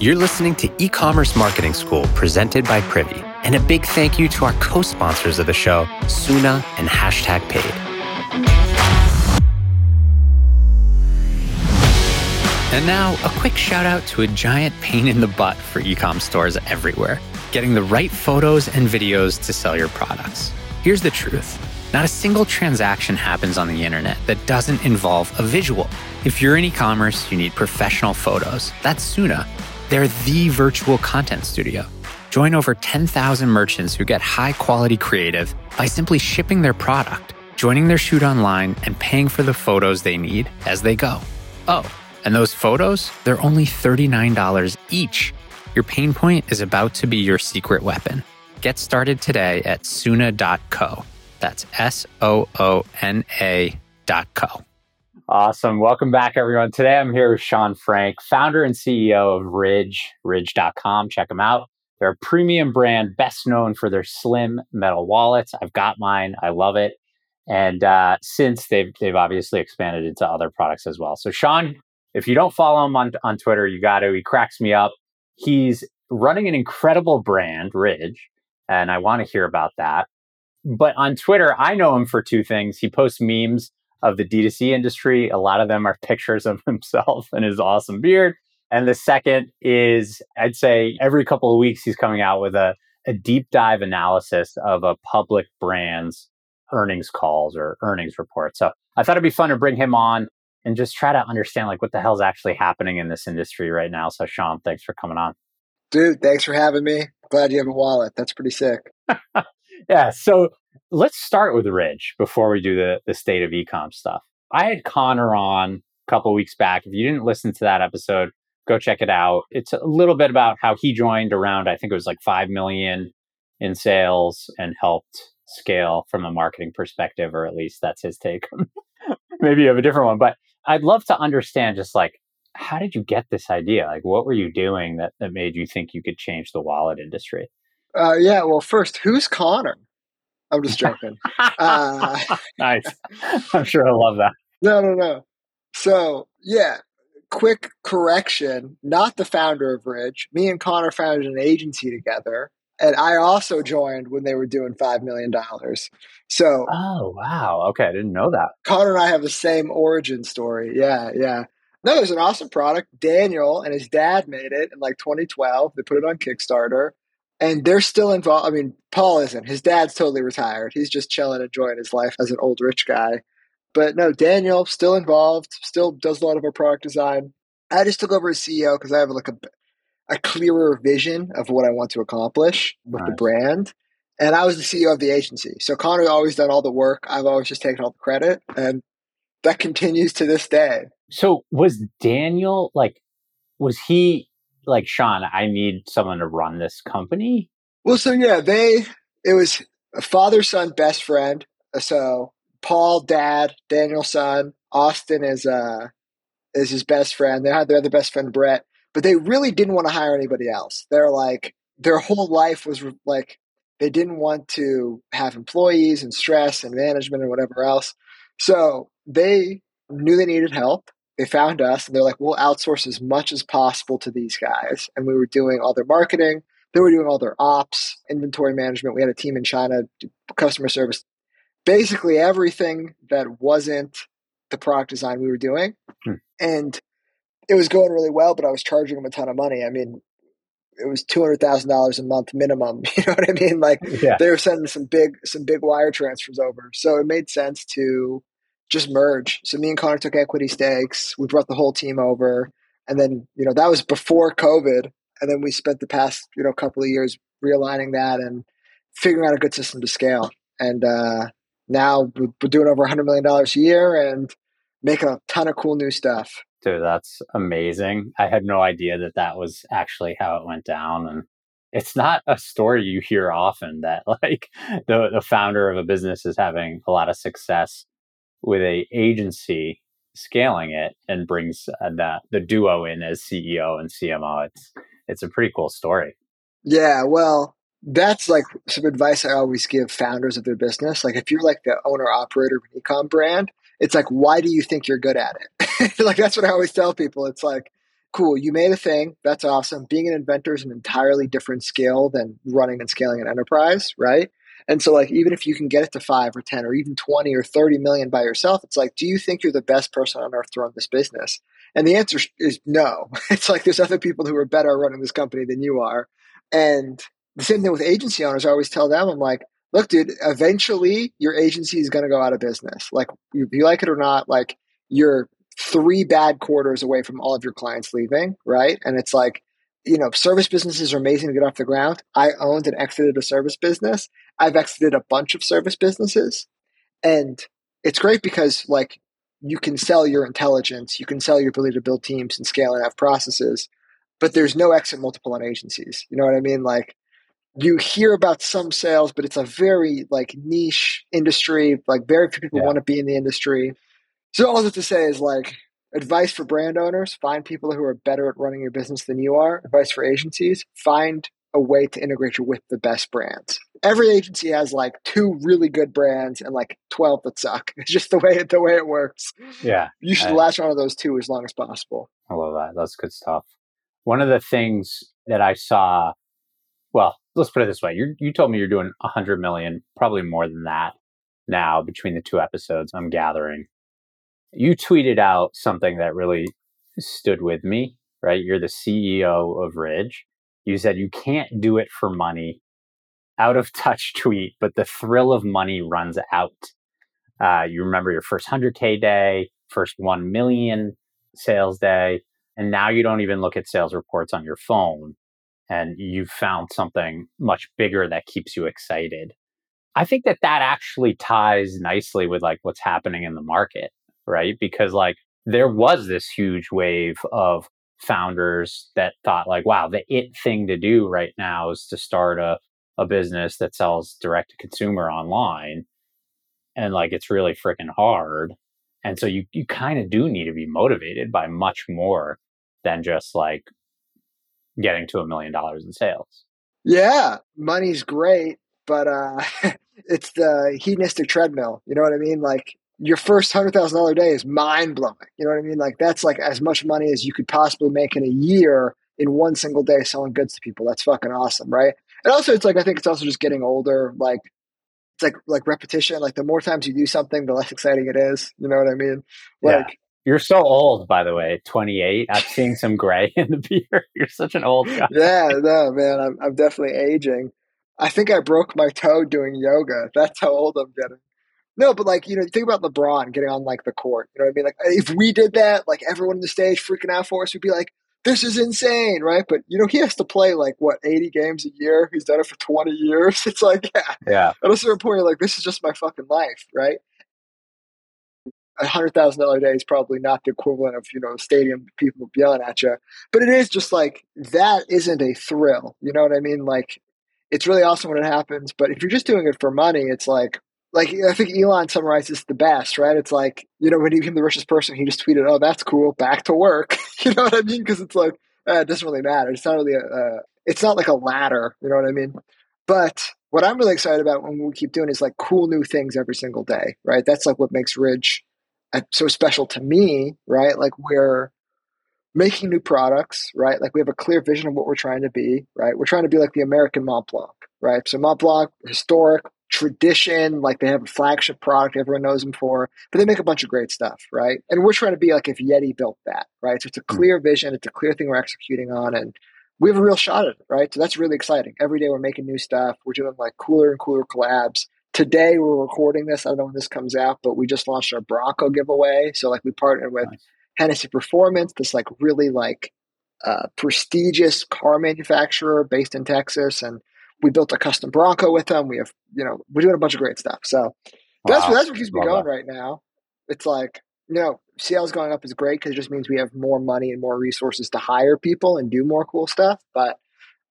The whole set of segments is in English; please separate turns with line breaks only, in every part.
You're listening to E Commerce Marketing School presented by Privy. And a big thank you to our co sponsors of the show, Soona and Hashtag Paid. And now, a quick shout out to a giant pain in the butt for ecom stores everywhere getting the right photos and videos to sell your products. Here's the truth not a single transaction happens on the internet that doesn't involve a visual. If you're in e commerce, you need professional photos. That's Soona. They're the virtual content studio. Join over 10,000 merchants who get high quality creative by simply shipping their product, joining their shoot online, and paying for the photos they need as they go. Oh, and those photos, they're only $39 each. Your pain point is about to be your secret weapon. Get started today at Soona.co. That's S O O N A dot co. Awesome. Welcome back, everyone. Today I'm here with Sean Frank, founder and CEO of Ridge, ridge.com. Check them out. They're a premium brand best known for their slim metal wallets. I've got mine. I love it. And uh, since they've they've obviously expanded into other products as well. So Sean, if you don't follow him on, on Twitter, you got to. He cracks me up. He's running an incredible brand, Ridge, and I want to hear about that. But on Twitter, I know him for two things. He posts memes of the D2C industry. A lot of them are pictures of himself and his awesome beard. And the second is, I'd say every couple of weeks, he's coming out with a, a deep dive analysis of a public brand's earnings calls or earnings reports. So I thought it'd be fun to bring him on and just try to understand like what the hell's actually happening in this industry right now. So Sean, thanks for coming on.
Dude, thanks for having me. Glad you have a wallet. That's pretty sick.
yeah. So let's start with Ridge before we do the, the state of ecom stuff. I had Connor on a couple weeks back. If you didn't listen to that episode, go check it out. It's a little bit about how he joined around, I think it was like 5 million in sales and helped scale from a marketing perspective, or at least that's his take. Maybe you have a different one, but I'd love to understand just like how did you get this idea? Like what were you doing that, that made you think you could change the wallet industry?
Uh, yeah, well, first, who's Connor? I'm just joking.
uh, nice. I'm sure he'll love that.
No, no, no. So, yeah, quick correction. Not the founder of Ridge. Me and Connor founded an agency together. And I also joined when they were doing $5 million. So.
Oh, wow. Okay. I didn't know that.
Connor and I have the same origin story. Yeah, yeah. No, it was an awesome product. Daniel and his dad made it in like 2012. They put it on Kickstarter and they're still involved. I mean, Paul isn't. His dad's totally retired. He's just chilling, and enjoying his life as an old rich guy. But no, Daniel still involved, still does a lot of our product design. I just took over as CEO because I have like a, a clearer vision of what I want to accomplish with nice. the brand. And I was the CEO of the agency. So Connor's always done all the work. I've always just taken all the credit. And that continues to this day.
So was Daniel like, was he like Sean, I need someone to run this company?
Well, so yeah, they it was a father son best friend. So Paul, dad, Daniel, son, Austin is uh is his best friend. They had their other best friend Brett, but they really didn't want to hire anybody else. They're like their whole life was like they didn't want to have employees and stress and management and whatever else. So they knew they needed help they found us and they're like, we'll outsource as much as possible to these guys. And we were doing all their marketing, they were doing all their ops, inventory management. We had a team in China, customer service, basically everything that wasn't the product design we were doing. Hmm. And it was going really well, but I was charging them a ton of money. I mean, it was two hundred thousand dollars a month minimum. You know what I mean? Like yeah. they were sending some big some big wire transfers over, so it made sense to just merge. So me and Connor took equity stakes. We brought the whole team over, and then you know that was before COVID, and then we spent the past you know couple of years realigning that and figuring out a good system to scale. And uh, now we're doing over hundred million dollars a year and making a ton of cool new stuff.
Dude, that's amazing. I had no idea that that was actually how it went down, and it's not a story you hear often that like the the founder of a business is having a lot of success with a agency scaling it and brings uh, the the duo in as CEO and CMO. It's it's a pretty cool story.
Yeah, well, that's like some advice I always give founders of their business. Like if you're like the owner operator of an ecom brand, it's like why do you think you're good at it? like that's what I always tell people. It's like cool, you made a thing. That's awesome. Being an inventor is an entirely different skill than running and scaling an enterprise, right? And so, like, even if you can get it to five or 10 or even 20 or 30 million by yourself, it's like, do you think you're the best person on earth to run this business? And the answer is no. It's like there's other people who are better running this company than you are. And the same thing with agency owners. I always tell them, I'm like, look, dude, eventually your agency is going to go out of business. Like, you, you like it or not, like, you're three bad quarters away from all of your clients leaving, right? And it's like, you know, service businesses are amazing to get off the ground. I owned and exited a service business. I've exited a bunch of service businesses. And it's great because, like, you can sell your intelligence, you can sell your ability to build teams and scale and have processes, but there's no exit multiple on agencies. You know what I mean? Like, you hear about some sales, but it's a very like niche industry. Like very few people yeah. want to be in the industry. So all that to say is like advice for brand owners: find people who are better at running your business than you are. Advice for agencies: find a way to integrate you with the best brands. Every agency has like two really good brands and like twelve that suck. It's just the way it the way it works.
Yeah,
you should I, latch onto those two as long as possible.
I love that. That's good stuff. One of the things that I saw, well, let's put it this way: you you told me you're doing a hundred million, probably more than that now between the two episodes. I'm gathering you tweeted out something that really stood with me, right? You're the CEO of Ridge. You said you can't do it for money. Out of touch tweet, but the thrill of money runs out. Uh, you remember your first 100K day, first 1 million sales day, and now you don't even look at sales reports on your phone. And you've found something much bigger that keeps you excited. I think that that actually ties nicely with like what's happening in the market right? Because like there was this huge wave of founders that thought like, wow, the it thing to do right now is to start a, a business that sells direct to consumer online. And like it's really freaking hard. And so you, you kind of do need to be motivated by much more than just like getting to a million dollars in sales.
Yeah, money's great, but uh it's the hedonistic treadmill. You know what I mean? Like your first hundred thousand dollar day is mind blowing. You know what I mean? Like that's like as much money as you could possibly make in a year in one single day selling goods to people. That's fucking awesome, right? And also, it's like I think it's also just getting older. Like it's like like repetition. Like the more times you do something, the less exciting it is. You know what I mean? Like.
Yeah. You're so old, by the way. 28. I'm seeing some gray in the beard. You're such an old guy.
Yeah, no, man. I'm, I'm definitely aging. I think I broke my toe doing yoga. That's how old I'm getting. No, but like, you know, think about LeBron getting on like the court. You know what I mean? Like if we did that, like everyone on the stage freaking out for us we'd be like, this is insane, right? But you know, he has to play like what, 80 games a year. He's done it for 20 years. It's like, yeah.
Yeah.
At a certain point, you're like, this is just my fucking life, right? A hundred thousand dollar day is probably not the equivalent of, you know, stadium people yelling at you. But it is just like that isn't a thrill. You know what I mean? Like it's really awesome when it happens, but if you're just doing it for money, it's like like I think Elon summarizes the best, right? It's like you know when he became the richest person, he just tweeted, "Oh, that's cool, back to work." you know what I mean? Because it's like eh, it doesn't really matter. It's not really a, uh, it's not like a ladder. You know what I mean? But what I'm really excited about when we keep doing is like cool new things every single day, right? That's like what makes Ridge uh, so special to me, right? Like we're making new products, right? Like we have a clear vision of what we're trying to be, right? We're trying to be like the American Mont Blanc, right? So Mont Blanc, historic, tradition, like they have a flagship product everyone knows them for, but they make a bunch of great stuff, right? And we're trying to be like if Yeti built that, right? So it's a hmm. clear vision, it's a clear thing we're executing on, and we have a real shot at it, right? So that's really exciting. Every day we're making new stuff. We're doing like cooler and cooler collabs. Today we're recording this. I don't know when this comes out, but we just launched our Bronco giveaway. So like we partnered with nice. Hennessy Performance, this like really like uh, prestigious car manufacturer based in Texas, and we built a custom Bronco with them. We have, you know, we're doing a bunch of great stuff. So that's wow. what that's what keeps me going that. right now. It's like, you know, sales going up is great because it just means we have more money and more resources to hire people and do more cool stuff. But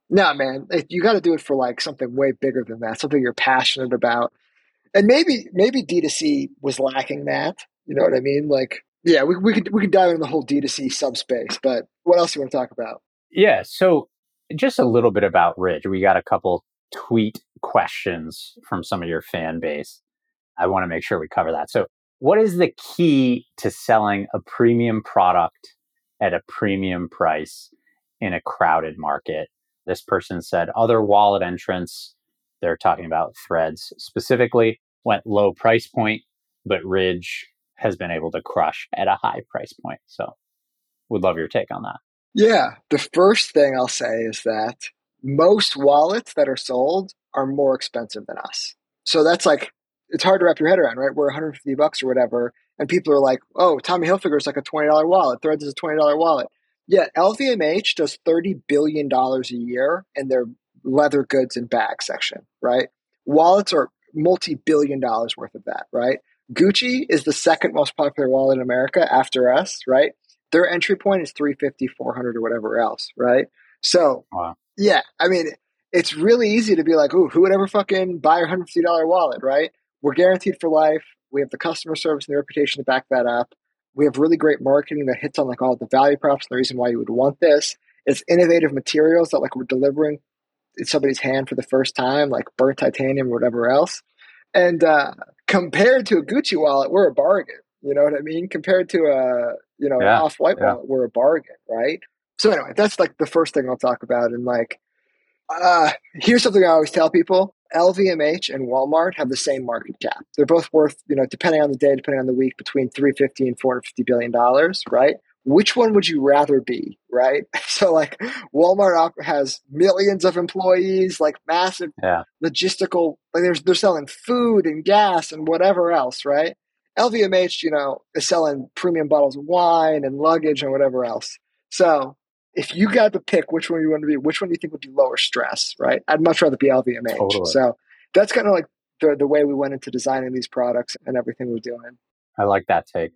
no, man, you got to do it for like something way bigger than that, something you're passionate about. And maybe maybe D2C was lacking that. You know what I mean? Like, yeah, we, we could we could dive into the whole D2C subspace, but what else do you want to talk about?
Yeah, so just a little bit about Ridge. We got a couple tweet questions from some of your fan base. I want to make sure we cover that. So, what is the key to selling a premium product at a premium price in a crowded market. This person said other wallet entrants, they're talking about threads specifically, went low price point, but Ridge has been able to crush at a high price point. So would love your take on that.
Yeah. The first thing I'll say is that most wallets that are sold are more expensive than us. So that's like, it's hard to wrap your head around, right? We're 150 bucks or whatever. And people are like, oh, Tommy Hilfiger is like a $20 wallet. Threads is a $20 wallet. Yeah, LVMH does $30 billion a year in their leather goods and bag section, right? Wallets are multi billion dollars worth of that, right? Gucci is the second most popular wallet in America after us, right? Their entry point is 350, 400 or whatever else, right? So, wow. yeah, I mean, it's really easy to be like, ooh, who would ever fucking buy a $150 wallet, right? We're guaranteed for life. We have the customer service and the reputation to back that up. We have really great marketing that hits on like all the value props and the reason why you would want this. It's innovative materials that like we're delivering in somebody's hand for the first time, like burnt titanium or whatever else. And uh, compared to a Gucci wallet, we're a bargain. You know what I mean? Compared to a you know yeah, off white yeah. wallet, we're a bargain, right? So anyway, that's like the first thing I'll talk about. And like, uh, here's something I always tell people: LVMH and Walmart have the same market cap. They're both worth, you know, depending on the day, depending on the week, between 350 and 450 billion dollars, right? Which one would you rather be, right? So like Walmart has millions of employees, like massive yeah. logistical, like they're, they're selling food and gas and whatever else, right? LVMH, you know, is selling premium bottles of wine and luggage and whatever else. So if you got to pick which one you want to be, which one do you think would be lower stress, right? I'd much rather be LVMH. Totally. So that's kind of like the, the way we went into designing these products and everything we're doing.
I like that take.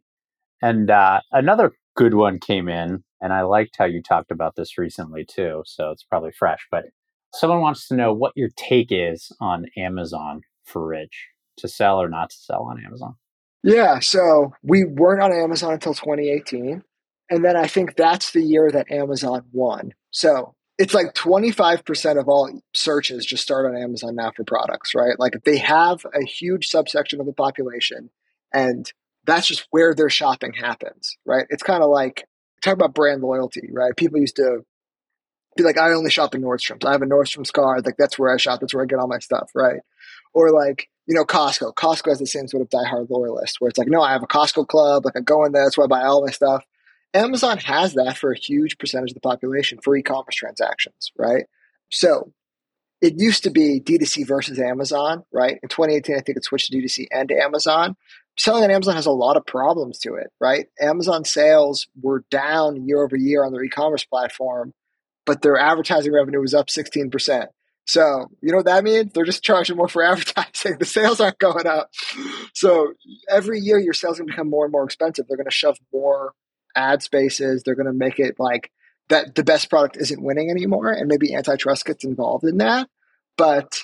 And uh, another good one came in, and I liked how you talked about this recently too. So it's probably fresh, but someone wants to know what your take is on Amazon for Ridge to sell or not to sell on Amazon.
Yeah, so we weren't on Amazon until 2018. And then I think that's the year that Amazon won. So it's like 25% of all searches just start on Amazon now for products, right? Like they have a huge subsection of the population and that's just where their shopping happens, right? It's kind of like talk about brand loyalty, right? People used to be like, I only shop in Nordstrom's. I have a Nordstrom's card. Like that's where I shop. That's where I get all my stuff, right? Or like, you know, Costco. Costco has the same sort of diehard loyalist where it's like, no, I have a Costco club. Like I go in there. That's where I buy all my stuff. Amazon has that for a huge percentage of the population for e-commerce transactions, right? So it used to be D2C versus Amazon, right? In 2018, I think it switched to D2C and to Amazon. Selling on Amazon has a lot of problems to it, right? Amazon sales were down year over year on their e-commerce platform, but their advertising revenue was up 16%. So, you know what that means? They're just charging more for advertising. The sales aren't going up. So, every year your sales are going to become more and more expensive. They're going to shove more ad spaces. They're going to make it like that the best product isn't winning anymore. And maybe antitrust gets involved in that. But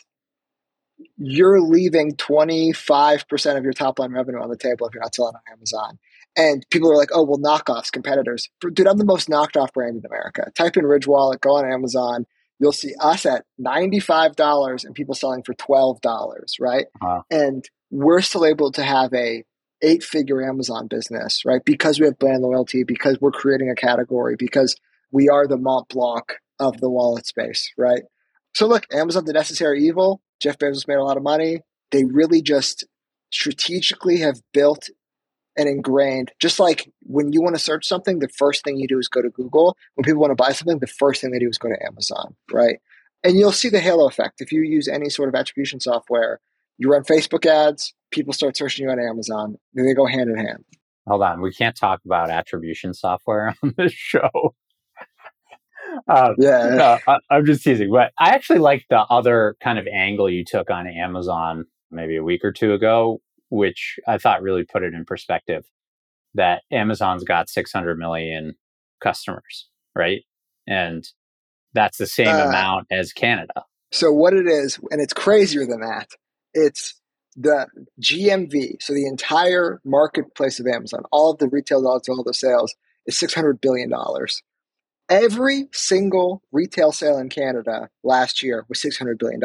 you're leaving 25% of your top line revenue on the table if you're not selling on Amazon. And people are like, oh, well, knockoffs, competitors. Dude, I'm the most knocked off brand in America. Type in Ridge Wallet, go on Amazon. You'll see us at $95 and people selling for $12, right? Uh-huh. And we're still able to have a eight figure Amazon business, right? Because we have brand loyalty, because we're creating a category, because we are the Mont Blanc of the wallet space, right? So look, Amazon's the necessary evil. Jeff Bezos made a lot of money. They really just strategically have built and ingrained, just like when you want to search something, the first thing you do is go to Google. When people want to buy something, the first thing they do is go to Amazon, right? And you'll see the halo effect. If you use any sort of attribution software, you run Facebook ads, people start searching you on Amazon. They go hand in hand.
Hold on, we can't talk about attribution software on this show. um, yeah, no, I, am just teasing, but I actually like the other kind of angle you took on Amazon maybe a week or two ago, which I thought really put it in perspective. That Amazon's got 600 million customers, right? And that's the same uh, amount as Canada.
So what it is, and it's crazier than that. It's the GMV, so the entire marketplace of Amazon, all of the retail dollars, all the sales, is $600 billion. Every single retail sale in Canada last year was $600 billion.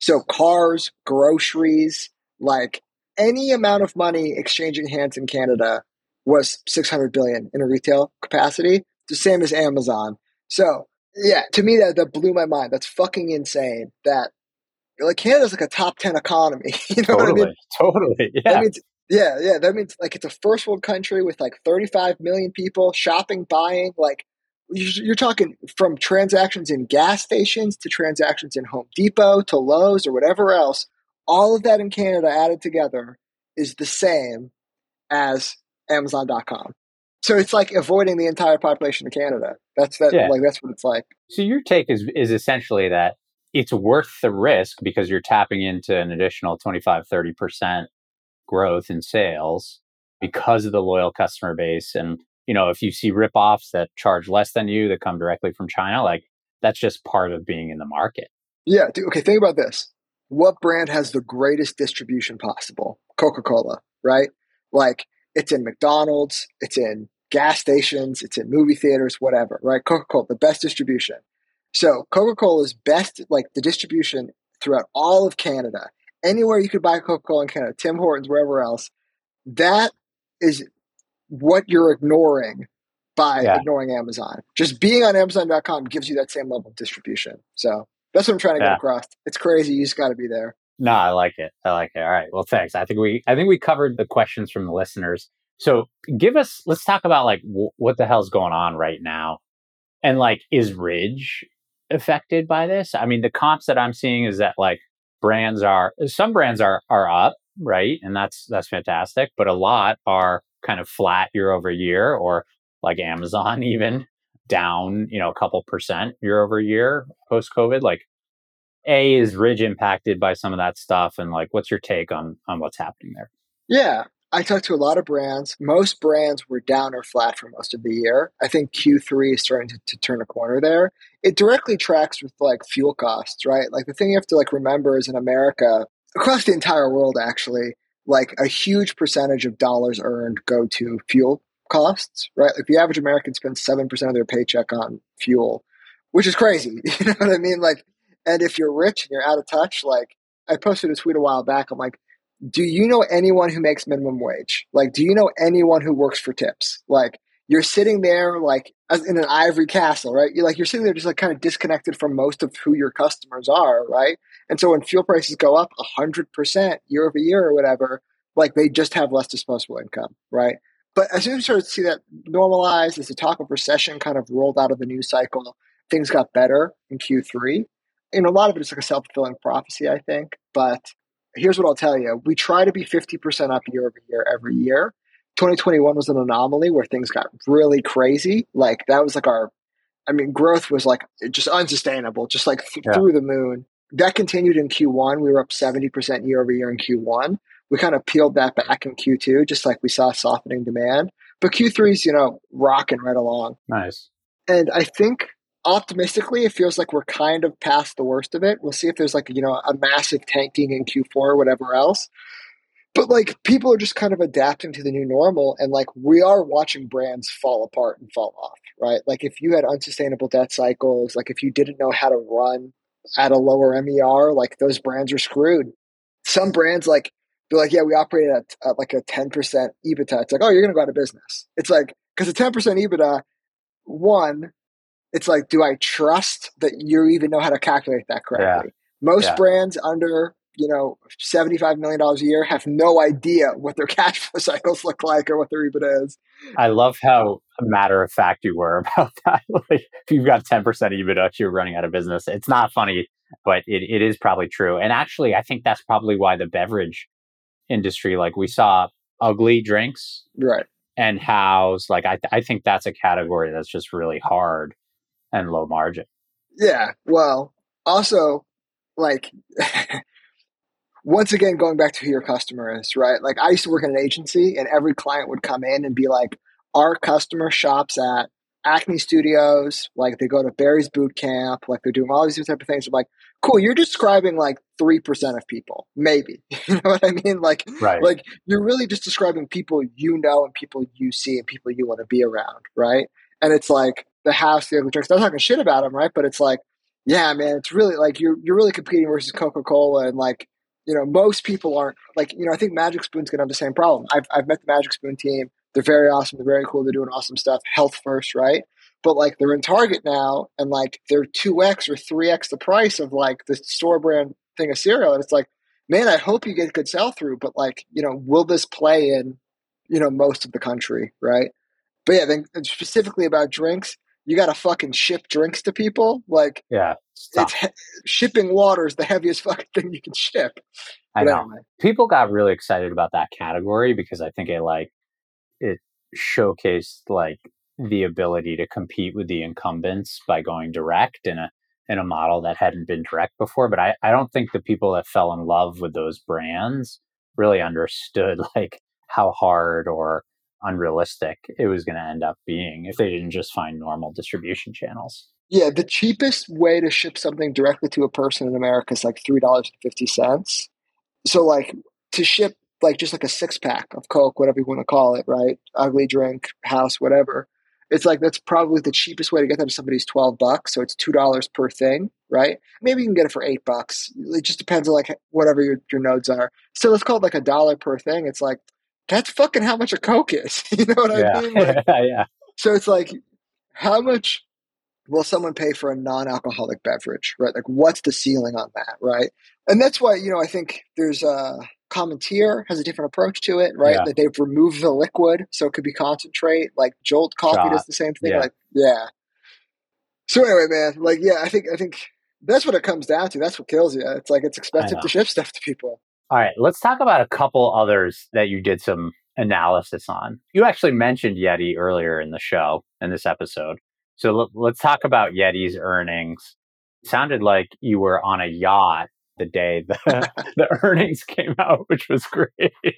So cars, groceries, like any amount of money exchanging hands in Canada was 600 billion in a retail capacity. the same as Amazon. So yeah, to me that that blew my mind. That's fucking insane. That like Canada's like a top ten economy. You know
totally,
what I mean?
Totally. Yeah.
That means yeah, yeah. That means like it's a first world country with like 35 million people shopping, buying. Like you're talking from transactions in gas stations to transactions in Home Depot to Lowe's or whatever else. All of that in Canada added together is the same as Amazon.com. So it's like avoiding the entire population of Canada. That's that.
Yeah.
Like that's what it's like.
So your take is is essentially that it's worth the risk because you're tapping into an additional 25 30% growth in sales because of the loyal customer base and you know if you see rip-offs that charge less than you that come directly from china like that's just part of being in the market
Yeah. Dude, okay. Think about this. What brand has the greatest distribution possible? Coca Cola, right? Like it's in McDonald's, it's in gas stations, it's in movie theaters, whatever, right? Coca Cola, the best distribution. So Coca Cola's best, like the distribution throughout all of Canada, anywhere you could buy Coca Cola in Canada, Tim Hortons, wherever else, that is what you're ignoring by
Yeah.
ignoring Amazon. Just being on Amazon.com gives you that same level of distribution. So that's what I'm trying to
Yeah.
get across. It's crazy. You just got to be there.
no i like it. I like it. All right. Well thanks. I think we i think we covered the questions from the listeners. So give us let's talk about like w- what the hell's going on right now. And like is ridge affected by this? I mean the comps that i'm seeing is that like brands are some brands are are up right? And that's that's fantastic. But a lot are kind of flat year over year or like amazon even down you know a couple percent year over year post covid like a is ridge impacted by some of that stuff and like what's your take on on what's happening there
Yeah. I talked to a lot of brands. Most brands were down or flat for most of the year. I think Q3 is starting to, to turn a corner there. It directly tracks with like fuel costs, right? Like the thing you have to like remember is in America, across the entire world actually, like a huge percentage of dollars earned go to fuel costs, right? Like the average American spends 7% of their paycheck on fuel, which is crazy. You know what I mean? Like, and if you're rich and you're out of touch, like I posted a tweet a while back. I'm like, do you know anyone who makes minimum wage? Like, do you know anyone who works for tips? Like, you're sitting there like in an ivory castle, right? You're like you're sitting there just like kind of disconnected from most of who your customers are, right? And so when fuel prices go up hundred percent year over year or whatever, like they just have less disposable income, right? But as soon as we started to see that normalize, as the talk of recession kind of rolled out of the news cycle, things got better in Q3. And a lot of it is like a self fulfilling prophecy, I think. But here's what I'll tell you we try to be 50% up year over year every year. 2021 was an anomaly where things got really crazy. Like that was like our, I mean, growth was like just unsustainable, just like th-
Yeah.
through the moon. That continued in Q1. We were up 70% year over year in Q1. We kind of peeled that back in Q2, just like we saw softening demand. But Q3's, you know, rocking right along.
nice
And I think optimistically, it feels like we're kind of past the worst of it. We'll see if there's like, you know, a massive tanking in Q4 or whatever else. But like people are just kind of adapting to the new normal. And like we are watching brands fall apart and fall off, right? Like if you had unsustainable debt cycles, like if you didn't know how to run at a lower MER, like those brands are screwed. Some brands like, be like, yeah, we operate at, at like a 10% EBITDA. It's like, oh, you're going to go out of business. It's like, because a 10% EBITDA, one, it's like, do I trust that you even know how to calculate that correctly? Most
Yeah.
brands under, you know, $75 million a year have no idea what their cash flow cycles look like or what their EBITDA is.
i love how matter of fact you were about that like if you've got 10% ebitda you're running out of business it's not funny but it, it is probably true and actually i think that's probably why the beverage industry like we saw ugly drinks
Right.
and house like I, I think that's a category that's just really hard and low margin
Yeah. Well, also, like, once again, going back to who your customer is, right? Like, I used to work in an agency, and every client would come in and be like, our customer shops at Acne Studios, like, they go to Barry's Boot Camp, like, they're doing all these different type of things. I'm like, cool, you're describing like 3% of people, maybe. you know what I mean? Like,
right
like you're really just describing people you know and people you see and people you want to be around, right? And it's like the house, the ugly drinks. I'm not talking shit about them, right? But it's like, yeah, man, it's really like you're you're really competing versus Coca Cola, and like you know most people aren't like you know I think Magic Spoon's gonna have the same problem. I've I've met the Magic Spoon team. They're very awesome. They're very cool. They're doing awesome stuff. Health first, right? but like they're in Target now, and like they're two x or three x the price of like the store brand thing of cereal. And it's like, man, I hope you get good sell through, but like, you know, will this play in, you know, most of the country, right? But yeah, then specifically about drinks, you got to fucking ship drinks to people. Like,
yeah,
it's shipping water is the heaviest fucking thing you can ship.
I know anyway. people got really excited about that category because I think it like it showcased like the ability to compete with the incumbents by going direct in a in a model that hadn't been direct before. But I, I don't think the people that fell in love with those brands really understood like how hard or unrealistic it was going to end up being if they didn't just find normal distribution channels.
Yeah, the cheapest way to ship something directly to a person in America is like three dollars and fifty cents. So like to ship like just like a six pack of Coke, whatever you want to call it, right? Ugly drink, house, whatever. It's like that's probably the cheapest way to get that to somebody's twelve bucks. So it's two dollars per thing, right? Maybe you can get it for eight bucks. It just depends on like whatever your, your nodes are. So let's call it like a dollar per thing. It's like that's fucking how much a Coke is. you know what
yeah.
I mean?
Like, yeah.
So it's like, how much will someone pay for a non-alcoholic beverage, right? Like, what's the ceiling on that, right? And that's why you know I think there's a Cometeer has a different approach to it, right? Yeah. That they've removed the liquid, so it could be concentrate. Like Jolt Coffee Shot. does the same thing. Yeah. Like, yeah. So anyway, man, like, yeah, I think I think that's what it comes down to. That's what kills you. It's like it's expensive to ship stuff to people.
All right, let's talk about a couple others that you did some analysis on. You actually mentioned Yeti earlier in the show, in this episode. So l- let's talk about Yeti's earnings. It sounded like you were on a yacht the day the, the earnings came out, which was great.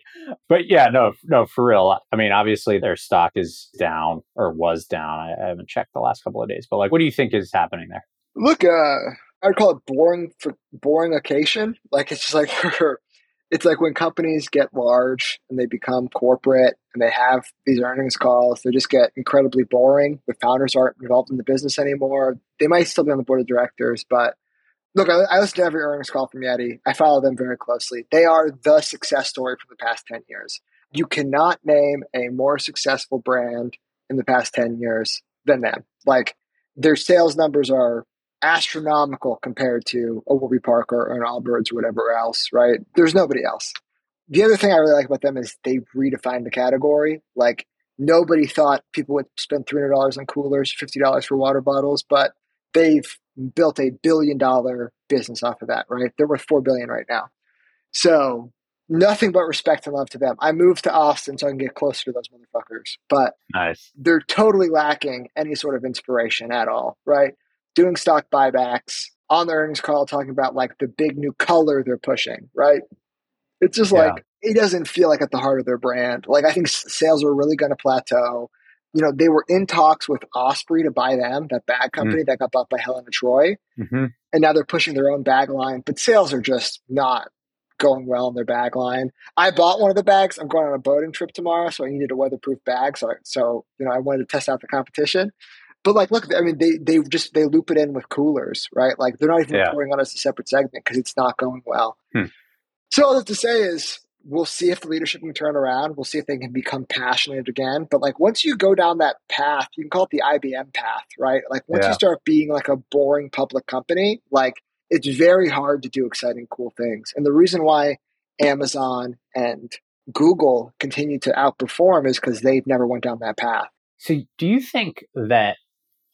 But yeah, no, no, for real. I mean, obviously their stock is down or was down. I, I haven't checked the last couple of days, but like, what do you think is happening there?
Look, uh, I'd call it boring for boring occasion. Like it's just like it's like when companies get large and they become corporate and they have these earnings calls, they just get incredibly boring. The founders aren't involved in the business anymore. They might still be on the board of directors, but look, I, I listen to every earnings call from Yeti. I follow them very closely. They are the success story for the past 10 years. You cannot name a more successful brand in the past 10 years than them. Like their sales numbers are astronomical compared to a Warby Parker or an Allbirds or whatever else, right? There's nobody else. The other thing I really like about them is they redefined the category. Like nobody thought people would spend three hundred dollars on coolers, fifty dollars for water bottles, but they've built a billion dollar business off of that, right? They're worth four billion right now. So nothing but respect and love to them. I moved to Austin so I can get closer to those motherfuckers, but
nice.
they're totally lacking any sort of inspiration at all, right? doing stock buybacks on the earnings call, talking about like the big new color they're pushing, right? It's just yeah. like, it doesn't feel like at the heart of their brand. Like, I think sales are really going to plateau. You know, they were in talks with Osprey to buy them, that bag mm-hmm. company mm that got bought by Helen of Troy. Mm-hmm. And now they're pushing their own bag line, but sales are just not going well in their bag line. I bought one of the bags. I'm going on a boating trip tomorrow, so I needed a weatherproof bag. So, so you know, I wanted to test out the competition. But like, look, I mean, they they just they loop it in with coolers, right? Like they're not even yeah. reporting on as a separate segment because it's not going well. Hmm. So all that to say is, we'll see if the leadership can turn around. We'll see if they can become passionate again. But like once you go down that path, you can call it the IBM path, right? Like once yeah. you start being like a boring public company, like it's very hard to do exciting, cool things. And the reason why Amazon and Google continue to outperform is because they've never went down that path.
So do you think that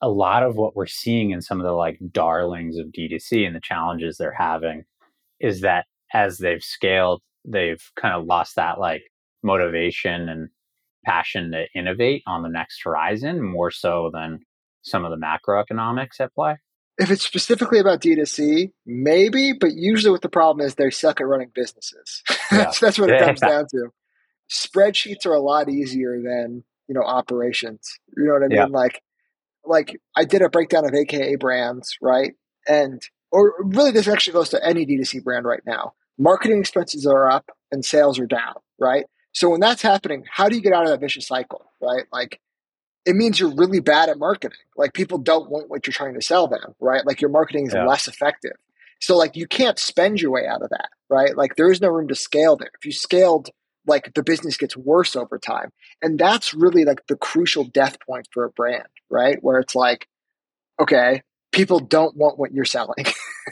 a lot of what we're seeing in some of the like darlings of D2C and the challenges they're having is that as they've scaled, they've kind of lost that like motivation and passion to innovate on the next horizon more so than some of the macroeconomics at play?
If it's specifically about D2C, maybe, but usually what the problem is they suck at running businesses. Yeah. that's, that's what it comes down to. Spreadsheets are a lot easier than, you know, operations. You know what I mean? Yeah. Like like I did a breakdown of AKA brands, right? And or really this actually goes to any D2C brand right now. Marketing expenses are up and sales are down, right? So when that's happening, how do you get out of that vicious cycle, right? Like it means you're really bad at marketing. Like people don't want what you're trying to sell them, right? Like your marketing is yeah. less effective. So like you can't spend your way out of that, right? Like there is no room to scale there. If you scaled like the business gets worse over time. And that's really like the crucial death point for a brand, right? Where it's like, okay, people don't want what you're selling.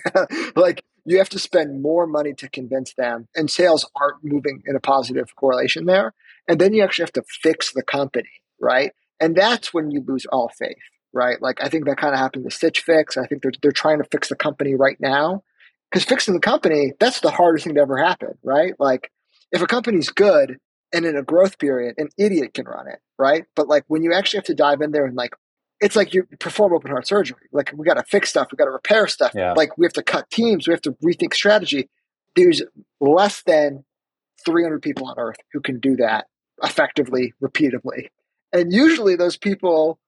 like you have to spend more money to convince them, and sales aren't moving in a positive correlation there. And then you actually have to fix the company, right? And that's when you lose all faith, right? Like I think that kind of happened to Stitch Fix. I think they're they're trying to fix the company right now. Because fixing the company, that's the hardest thing to ever happen, right? Like if a company's good and in a growth period, an idiot can run it, right? But like when you actually have to dive in there and like it's like you perform open heart surgery. Like we got to fix stuff, we got to repair stuff.
Yeah.
Like we have to cut teams, we have to rethink strategy. There's less than 300 people on earth who can do that effectively, repeatedly. And usually those people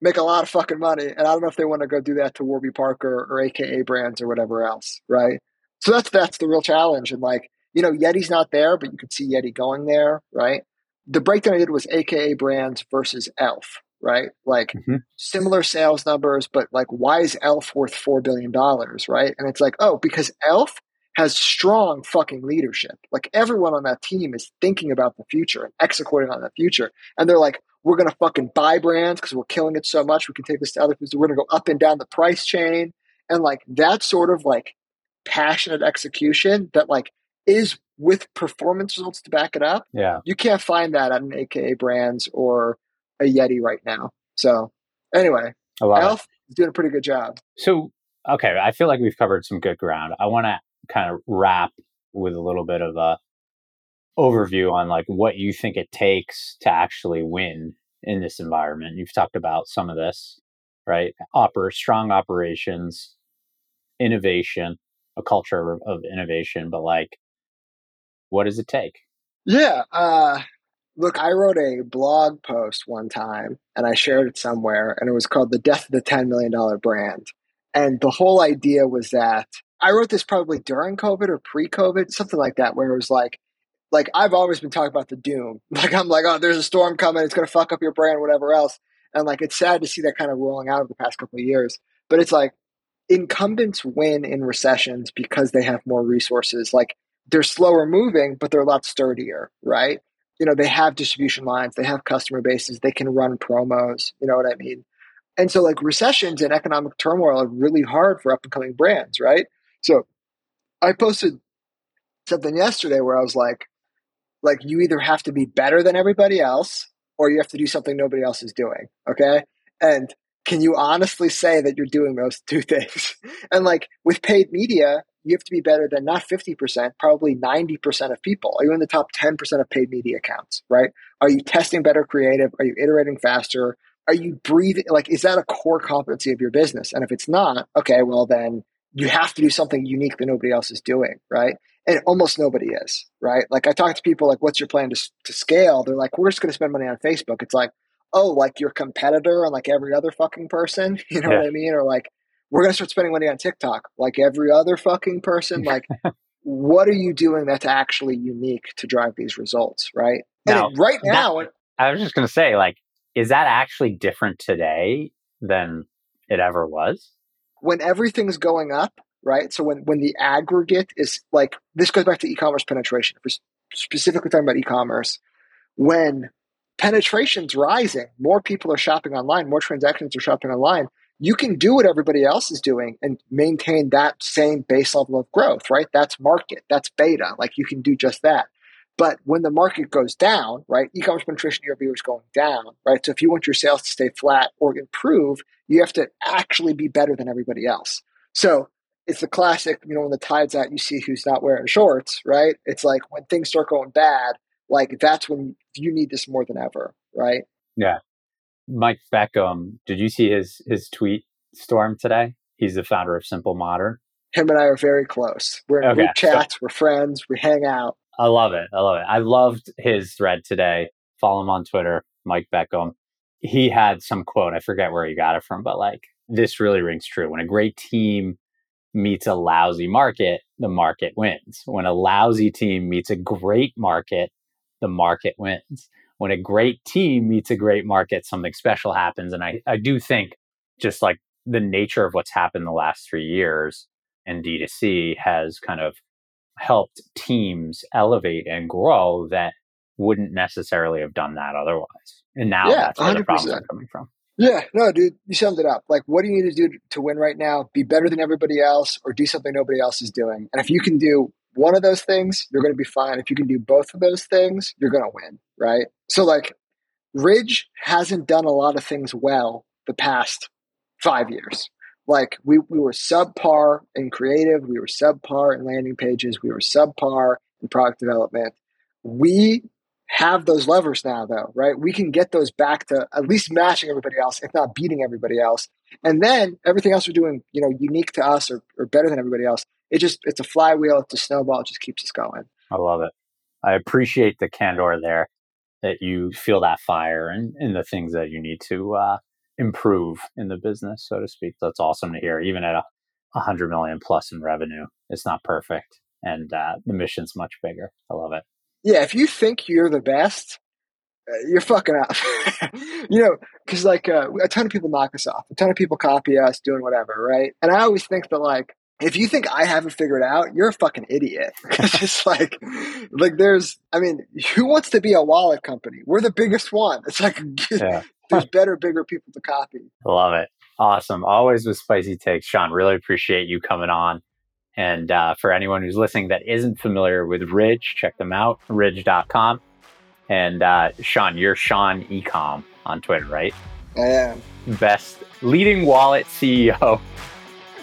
make a lot of fucking money. And I don't know if they want to go do that to Warby Parker or AKA brands or whatever else, right? So that's that's the real challenge. And like, you know, Yeti's not there, but you can see Yeti going there, right? The breakdown I did was AKA brands versus Elf, right? Like
Mhm.
similar sales numbers, but like why is Elf worth four billion dollars, right? And it's like, oh, because Elf has strong fucking leadership. Like everyone on that team is thinking about the future and executing on the future. And they're like, we're gonna fucking buy brands because we're killing it so much. We can take this to other people. We're gonna go up and down the price chain. And like that sort of like passionate execution that like is with performance results to back it up.
Yeah.
You can't find that at an AKA brands or a Yeti right now. So anyway,
I love it.
Elf is doing a pretty good job.
So, okay, I feel like we've covered some good ground. I want to kind of wrap with a little bit of a overview on like what you think it takes to actually win in this environment. You've talked about some of this, right? Oper- strong operations, innovation, a culture of, of innovation, but like, what does it take?
Yeah. Uh, look, I wrote a blog post one time and I shared it somewhere, and it was called The Death of the $10 Million Brand. And the whole idea was that I wrote this probably during COVID or pre COVID, something like that, where it was like, like I've always been talking about the doom. Like I'm like, oh, there's a storm coming, it's gonna fuck up your brand, whatever else. And like it's sad to see that kind of rolling out over the past couple of years. But it's like incumbents win in recessions because they have more resources. Like they're slower moving, but they're a lot sturdier, right? You know, they have distribution lines, they have customer bases, they can run promos, you know what I mean? And so like recessions and economic turmoil are really hard for up and coming brands, right? So I posted something yesterday where I was like, like you either have to be better than everybody else or you have to do something nobody else is doing. Okay. And can you honestly say that you're doing those two things? and like with paid media, you have to be better than not 50%, probably 90% of people. Are you in the top 10% of paid media accounts, right? Are you testing better creative? Are you iterating faster? Are you breathing? Like, is that a core competency of your business? And if it's not, okay, well, then you have to do something unique that nobody else is doing, right? And almost nobody is, right? Like, I talk to people like, what's your plan to, to scale? They're like, we're just going to spend money on Facebook. It's like, oh, like your competitor and like every other fucking person, you know
Yeah.
what I mean? Or like, we're going to start spending money on TikTok like every other fucking person. Like, what are you doing that's actually unique to drive these results, right?
Now,
and right
that-
now,
I was just going to say, like, is that actually different today than it ever was?
when everything's going up, right? So when when the aggregate is like this goes back to e-commerce penetration. If we're specifically talking about e-commerce, when penetration's rising, more people are shopping online, more transactions are shopping online. You can do what everybody else is doing and maintain that same base level of growth, right? That's market, that's beta. Like you can do just that. But when the market goes down, right, e-commerce penetration year over year is going down, right? So if you want your sales to stay flat or improve, you have to actually be better than everybody else. So it's the classic, you know, when the tide's out, you see who's not wearing shorts, right? It's like when things start going bad, like that's when you need this more than ever, right?
Mike Beckham, did you see his his tweet storm today? He's the founder of Simple Modern.
Him and I are very close. We're in
Okay,
group
so-
chats, we're friends, we hang out.
I love it. I love it. I loved his thread today. Follow him on Twitter, Mike Beckham. He had some quote, I forget where he got it from, but like this really rings true. When a great team meets a lousy market, the market wins. When a lousy team meets a great market, the market wins. When a great team meets a great market, something special happens. And I, I do think just like the nature of what's happened the last three years in D2C has kind of helped teams elevate and grow that wouldn't necessarily have done that otherwise. And now
Yeah,
that's where the
100%.
problems are coming from.
Yeah, no, dude, you summed it up. Like, what do you need to do to win right now? Be better than everybody else or do something nobody else is doing. And if you can do one of those things, you're going to be fine. If you can do both of those things, you're going to win, right? So, like, Ridge hasn't done a lot of things well the past five years. Like, we, we were subpar in creative, we were subpar in landing pages, we were subpar in product development. We have those levers now though right we can get those back to at least matching everybody else if not beating everybody else and then everything else we're doing you know unique to us or, or better than everybody else it just it's a flywheel it's a snowball it just keeps us going
I love it. I appreciate the candor there that you feel that fire and, and the things that you need to uh, improve in the business, so to speak. That's awesome to hear. Even at a, a hundred million plus in revenue, it's not perfect, and uh, the mission's much bigger. I love it.
Yeah if you think you're the best uh, you're fucking up you know because like uh, a ton of people knock us off a ton of people copy us doing whatever right and i always think that like if you think I haven't figured out, you're a fucking idiot. It's just like, like there's, I mean, who wants to be a wallet company? We're the biggest one. It's like,
Yeah.
there's better, bigger people to copy.
Love it. Awesome. Always with spicy takes. Sean, really appreciate you coming on. And uh, for anyone who's listening that isn't familiar with Ridge, check them out, ridge.com. And uh, Sean, you're Sean Ecom on Twitter, right?
I am.
Best leading wallet CEO,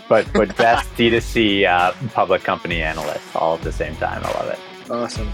but but best D2C uh, public company analyst all at the same time. I love it.
Awesome.